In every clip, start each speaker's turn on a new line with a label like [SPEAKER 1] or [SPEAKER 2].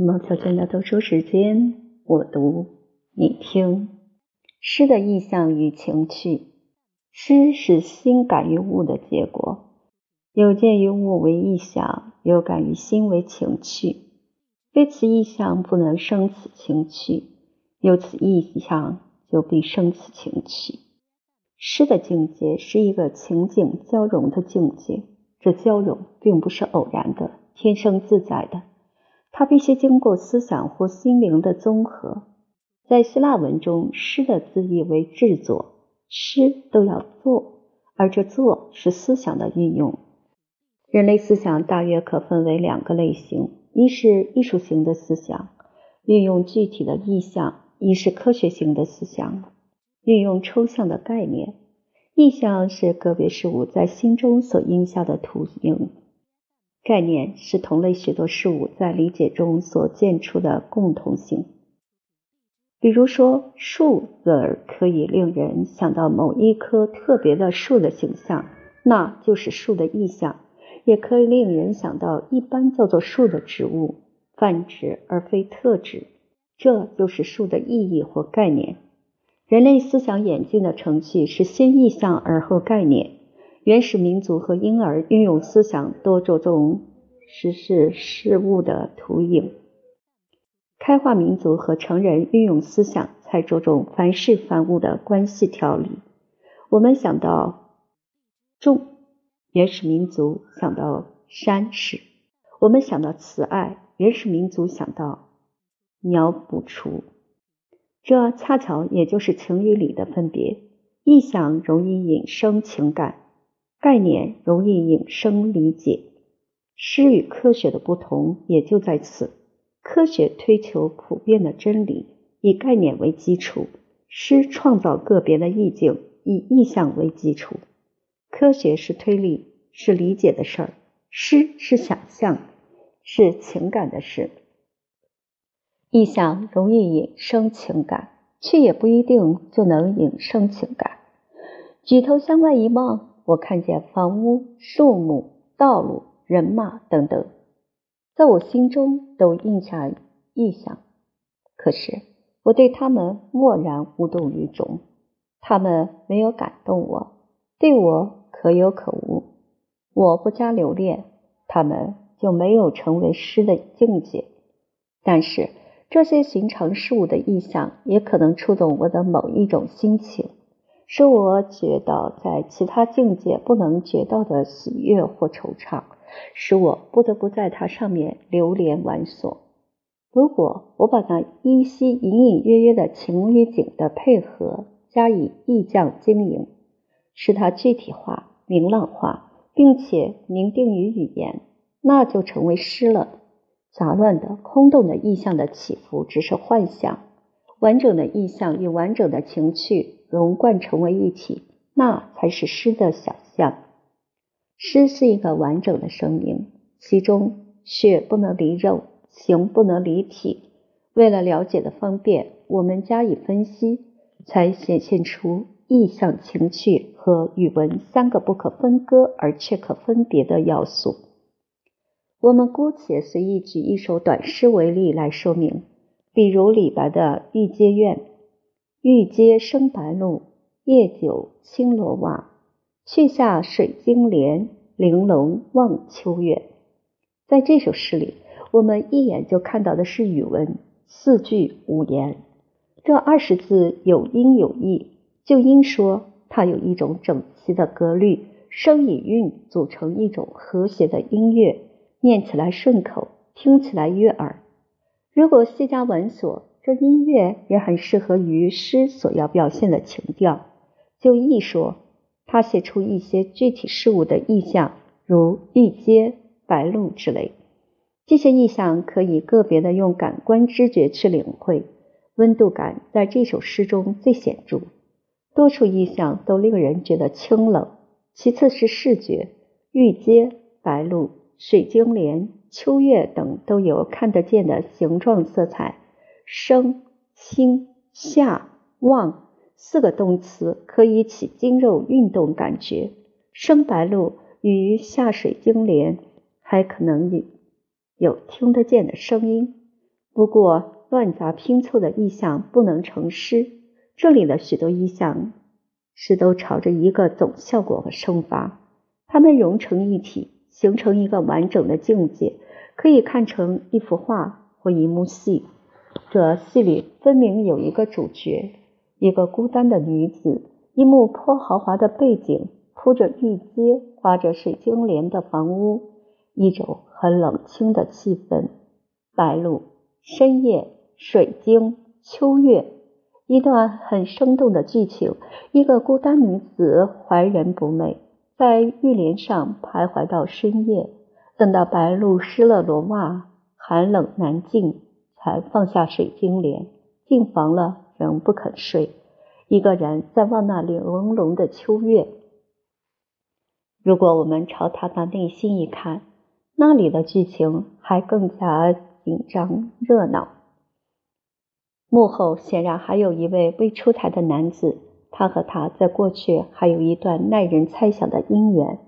[SPEAKER 1] 毛小娟的读书时间，我读你听。诗的意象与情趣，诗是心感于物的结果，有见于物为意象，有感于心为情趣。非此意象，不能生此情趣；有此意象，就必生此情趣。诗的境界是一个情景交融的境界，这交融并不是偶然的、天生自在的。它必须经过思想或心灵的综合。在希腊文中，诗的字义为制作，诗都要做，而这做是思想的运用。人类思想大约可分为两个类型：一是艺术型的思想，运用具体的意象；一是科学型的思想，运用抽象的概念。意象是个别事物在心中所印下的图形。概念是同类许多事物在理解中所见出的共同性。比如说，树字儿可以令人想到某一棵特别的树的形象，那就是树的意象；也可以令人想到一般叫做树的植物，泛指而非特指，这就是树的意义或概念。人类思想演进的程序是先意象而后概念。原始民族和婴儿运用思想多着重实事事物的图影，开化民族和成人运用思想才着重凡事凡物的关系条理。我们想到种，原始民族想到山石；我们想到慈爱，原始民族想到鸟捕雏。这恰巧也就是情与理的分别。意象容易引生情感。概念容易引生理解，诗与科学的不同也就在此。科学推求普遍的真理，以概念为基础；诗创造个别的意境，以意象为基础。科学是推理，是理解的事儿；诗是想象，是情感的事。意象容易引生情感，却也不一定就能引生情感。举头向外一望。我看见房屋、树木、道路、人马等等，在我心中都印下意象。可是我对他们默然无动于衷，他们没有感动我，对我可有可无。我不加留恋，他们就没有成为诗的境界。但是这些寻常事物的意象，也可能触动我的某一种心情。使我觉到在其他境界不能觉到的喜悦或惆怅，使我不得不在它上面流连玩索。如果我把那依稀隐隐约约的情与景的配合加以意象经营，使它具体化、明朗化，并且凝定于语言，那就成为诗了。杂乱的、空洞的意象的起伏只是幻象，完整的意象与完整的情趣。融贯成为一体，那才是诗的想象。诗是一个完整的生命，其中血不能离肉，形不能离体。为了了解的方便，我们加以分析，才显现出意象、情趣和语文三个不可分割而却可分别的要素。我们姑且随意举一首短诗为例来说明，比如李白的《玉阶怨》。玉阶生白露，夜久青罗袜。却下水晶帘，玲珑望秋月。在这首诗里，我们一眼就看到的是语文，四句五言。这二十字有音有义，就应说它有一种整齐的格律，声与韵组成一种和谐的音乐，念起来顺口，听起来悦耳。如果细加繁琐，这音乐也很适合于诗所要表现的情调。就意说，他写出一些具体事物的意象，如玉阶、白露之类。这些意象可以个别的用感官知觉去领会，温度感在这首诗中最显著。多处意象都令人觉得清冷。其次是视觉，玉阶、白露、水晶帘、秋月等都有看得见的形状色彩。升、清、下、望四个动词可以起筋肉运动感觉。生白露与下水晶莲还可能有听得见的声音。不过，乱杂拼凑的意象不能成诗。这里的许多意象是都朝着一个总效果和生发，它们融成一体，形成一个完整的境界，可以看成一幅画或一幕戏。这戏里分明有一个主角，一个孤单的女子，一幕颇豪华的背景，铺着玉阶、挂着水晶帘的房屋，一种很冷清的气氛。白露、深夜、水晶、秋月，一段很生动的剧情。一个孤单女子怀人不寐，在玉帘上徘徊到深夜，等到白露湿了罗袜，寒冷难禁，才放下水晶帘，进房了，仍不肯睡，一个人在望那里朦胧的秋月。如果我们朝他的内心一看，那里的剧情还更加。紧张热闹，幕后显然还有一位未出台的男子，他和他在过去还有一段耐人猜想的姻缘。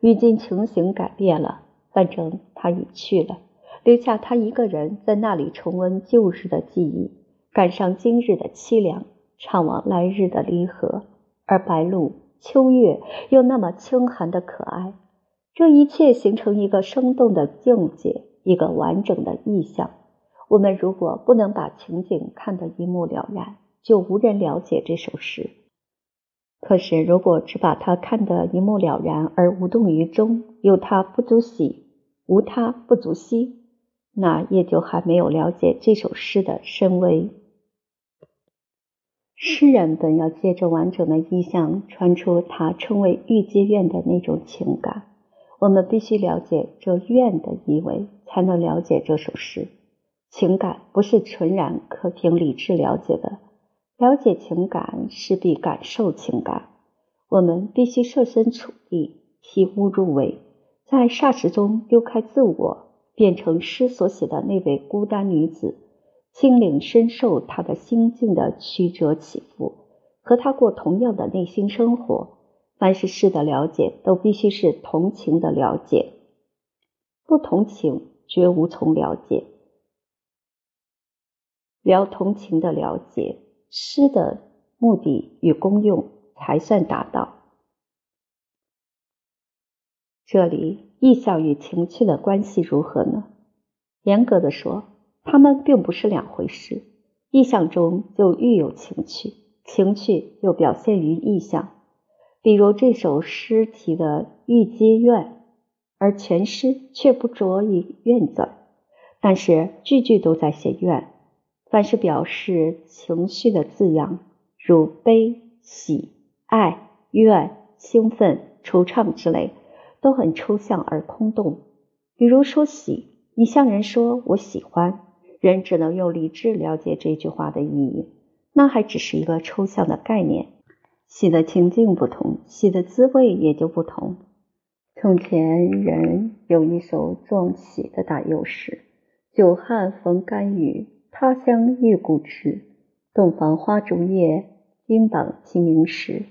[SPEAKER 1] 如今情形改变了，反正他已去了，留下他一个人在那里重温旧日的记忆，感伤今日的凄凉，怅望来日的离合。而白露、秋月又那么清寒的可爱，这一切形成一个生动的境界。一个完整的意象。我们如果不能把情景看得一目了然，就无人了解这首诗。可是，如果只把它看得一目了然而无动于衷，有它不足喜，无它不足惜，那也就还没有了解这首诗的深微。诗人本要借着完整的意象，传出他称为御阶院的那种情感。我们必须了解这怨的意味。才能了解这首诗。情感不是纯然可凭理智了解的，了解情感势必感受情感。我们必须设身处地，体悟入微，在霎时中丢开自我，变成诗所写的那位孤单女子，心领深受她的心境的曲折起伏，和她过同样的内心生活。凡是诗的了解，都必须是同情的了解，不同情。绝无从了解，聊同情的了解，诗的目的与功用才算达到。这里意象与情趣的关系如何呢？严格的说，它们并不是两回事。意象中就愈有情趣，情趣又表现于意象。比如这首诗题的《玉阶怨》。而全诗却不着一怨字，但是句句都在写怨。凡是表示情绪的字样，如悲、喜、爱、怨、兴奋、惆怅之类，都很抽象而空洞。比如说喜，你向人说我喜欢，人只能用理智了解这句话的意义，那还只是一个抽象的概念。喜的情境不同，喜的滋味也就不同。从前人有一首壮喜的打油诗：“久旱逢甘雨，他乡遇故知。洞房花烛夜，金榜题名时。”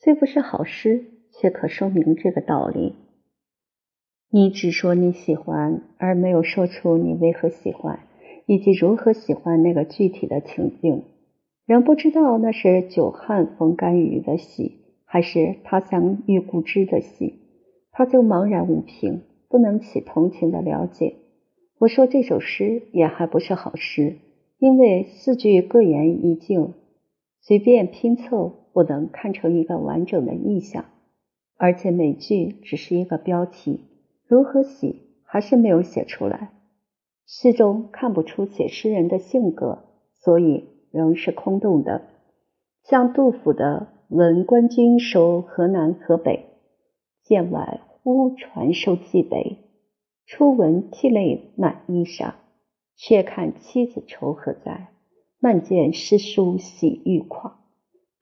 [SPEAKER 1] 虽不是好诗，却可说明这个道理。你只说你喜欢，而没有说出你为何喜欢，以及如何喜欢那个具体的情境，人不知道那是久旱逢甘雨的喜，还是他乡遇故知的喜。他就茫然无凭，不能起同情的了解。我说这首诗也还不是好诗，因为四句各言一境，随便拼凑不能看成一个完整的意象，而且每句只是一个标题，如何写还是没有写出来。诗中看不出写诗人的性格，所以仍是空洞的，像杜甫的“闻官军收河南河北”。剑外忽传收蓟北，初闻涕泪满衣裳。却看妻子愁何在？漫卷诗书喜欲狂。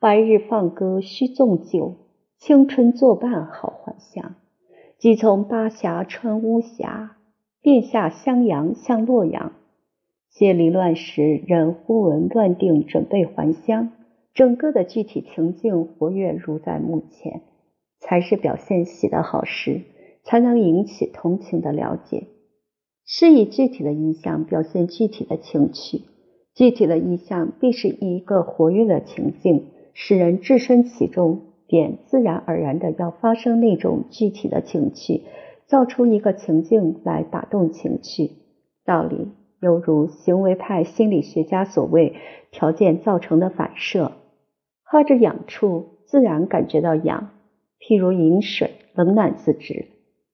[SPEAKER 1] 白日放歌须纵酒，青春作伴好还乡。即从巴峡穿巫峡，便下襄阳向洛阳。谢离乱时，人忽闻乱定，准备还乡。整个的具体情境活跃如在目前。才是表现喜的好诗，才能引起同情的了解。诗以具体的意象表现具体的情趣，具体的意象必是一个活跃的情境，使人置身其中，便自然而然的要发生那种具体的情趣，造出一个情境来打动情趣。道理犹如行为派心理学家所谓条件造成的反射，喝着痒处，自然感觉到痒，譬如饮水，冷暖自知。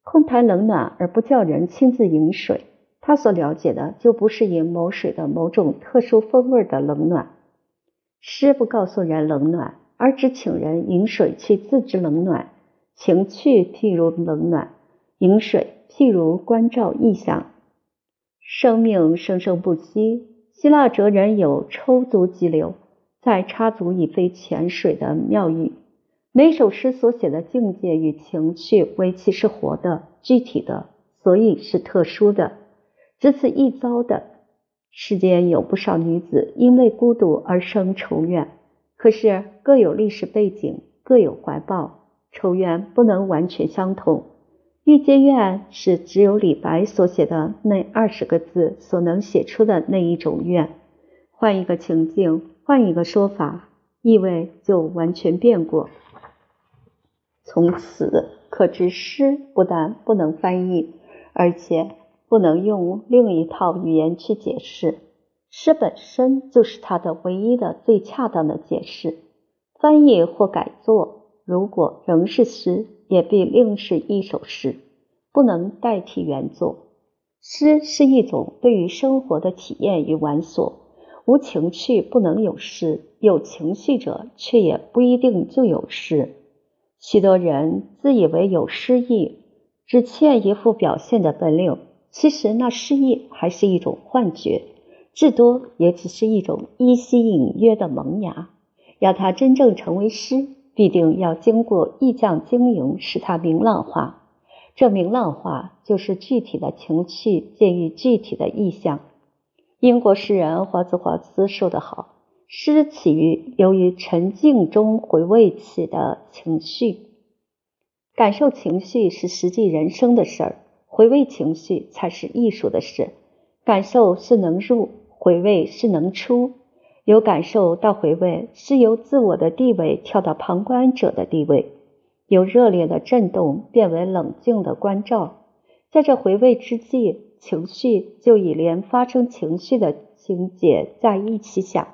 [SPEAKER 1] 空谈冷暖而不叫人亲自饮水，他所了解的就不是饮某水的某种特殊风味的冷暖。诗不告诉人冷暖，而只请人饮水去自知冷暖。情趣譬如冷暖，饮水譬如关照意象。生命生生不息。希腊哲人有抽足即流，再插足以非潜水的妙语。每首诗所写的境界与情趣，为其是活的、具体的，所以是特殊的。只此一遭的，世间有不少女子因为孤独而生仇怨，可是各有历史背景，各有怀抱，仇怨不能完全相同。欲结怨是只有李白所写的那二十个字所能写出的那一种怨。换一个情境，换一个说法，意味就完全变过。从此可知，诗不但不能翻译，而且不能用另一套语言去解释。诗本身就是它的唯一的、最恰当的解释。翻译或改作，如果仍是诗，也必另是一首诗，不能代替原作。诗是一种对于生活的体验与玩索，无情趣不能有诗，有情绪者却也不一定就有诗。许多人自以为有诗意，只欠一副表现的本领。其实那诗意还是一种幻觉，至多也只是一种依稀隐约的萌芽。要它真正成为诗，必定要经过意匠经营，使它明朗化。这明朗化就是具体的情趣见于具体的意象。英国诗人华兹华斯说得好。诗起于由于沉静中回味起的情绪，感受情绪是实际人生的事儿，回味情绪才是艺术的事。感受是能入，回味是能出。由感受到回味，是由自我的地位跳到旁观者的地位，由热烈的震动变为冷静的关照。在这回味之际，情绪就已连发生情绪的情节在一起想。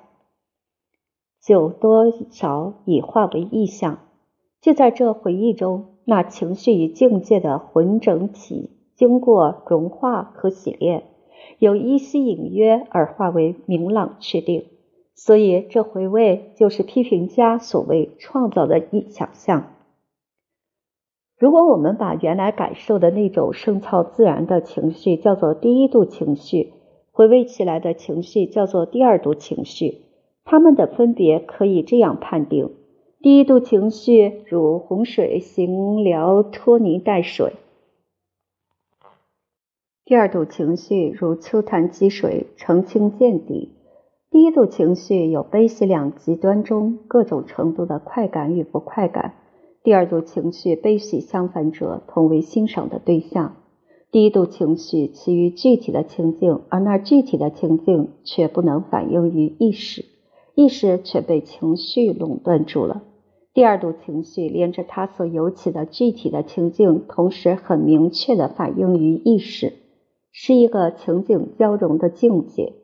[SPEAKER 1] 就多少已化为意象，就在这回忆中，那情绪与境界的混整体经过融化和洗炼，由依稀隐约而化为明朗确定。所以，这回味就是批评家所谓创造的意想象。如果我们把原来感受的那种生操自然的情绪叫做第一度情绪，回味起来的情绪叫做第二度情绪。它们的分别可以这样判定：第一度情绪如洪水行辽拖泥带水；第二度情绪如秋潭积水澄清见底。第一度情绪有悲喜两极端中各种程度的快感与不快感；第二度情绪悲喜相反者同为欣赏的对象。第一度情绪起于具体的情境，而那具体的情境却不能反映于意识。意识却被情绪垄断住了。第二度情绪连着它所有起的具体的情境，同时很明确的反映于意识，是一个情景交融的境界。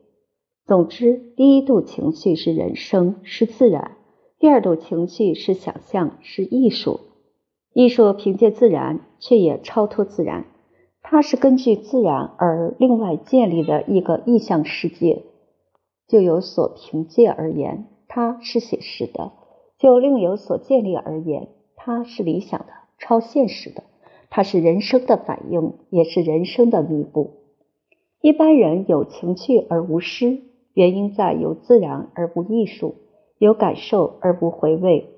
[SPEAKER 1] 总之，第一度情绪是人生，是自然；第二度情绪是想象，是艺术。艺术凭借自然，却也超脱自然，它是根据自然而另外建立的一个意象世界。就有所凭借而言，它是写实的；就另有所建立而言，它是理想的、超现实的。它是人生的反应，也是人生的弥补。一般人有情趣而无诗，原因在有自然而无艺术，有感受而不回味，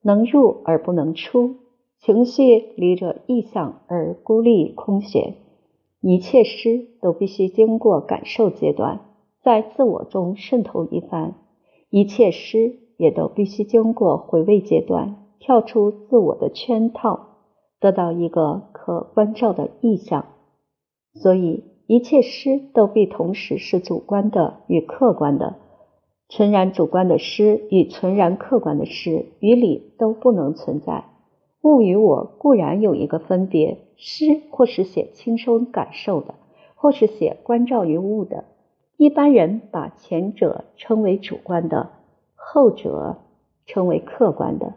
[SPEAKER 1] 能入而不能出。情绪离着意象而孤立空闲。一切诗都必须经过感受阶段。在自我中渗透一番，一切诗也都必须经过回味阶段，跳出自我的圈套，得到一个可关照的意象。所以，一切诗都必同时是主观的与客观的。纯然主观的诗与纯然客观的诗，与理都不能存在。物与我固然有一个分别，诗或是写轻松感受的，或是写关照于物的。一般人把前者称为主观的，后者称为客观的。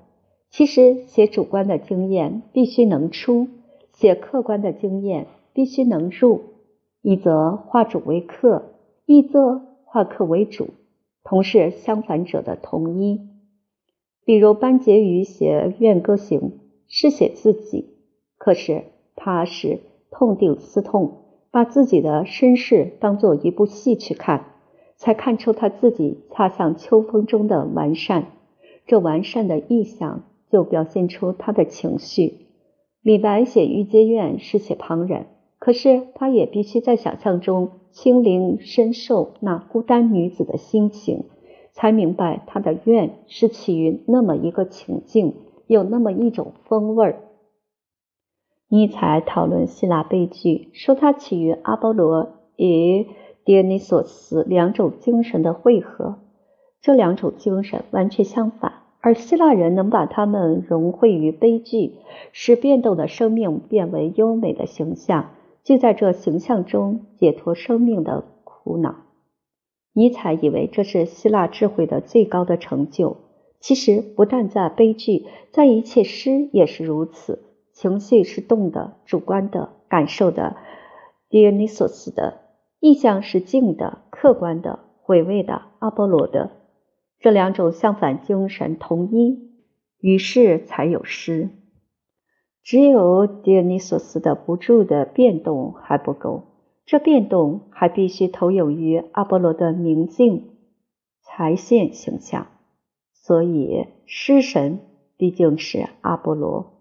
[SPEAKER 1] 其实写主观的经验必须能出，写客观的经验必须能入。一则化主为客，一则化客为主。同是相反者的同一，比如班婕妤写《怨歌行》是写自己，可是他是痛定思痛，把自己的身世当做一部戏去看，才看出他自己恰像秋风中的完善。这完善的意象就表现出他的情绪。李白写《玉阶怨》是写旁人，可是他也必须在想象中。亲临深受那孤单女子的心情，才明白她的怨是起于那么一个情境，有那么一种风味儿。尼采讨论希腊悲剧，说它起于阿波罗与狄俄尼索斯两种精神的汇合，这两种精神完全相反，而希腊人能把它们融汇于悲剧，使变动的生命变为优美的形象。就在这形象中解脱生命的苦恼。尼采以为这是希腊智慧的最高的成就。其实不但在悲剧，在一切诗也是如此。情绪是动的、主观的、感受的；狄俄尼索斯的意象是静的、客观的、回味的；阿波罗的这两种相反精神同一，于是才有诗。只有狄俄尼索斯的不住的变动还不够，这变动还必须投影于阿波罗的明镜才现形象。所以，诗神毕竟是阿波罗。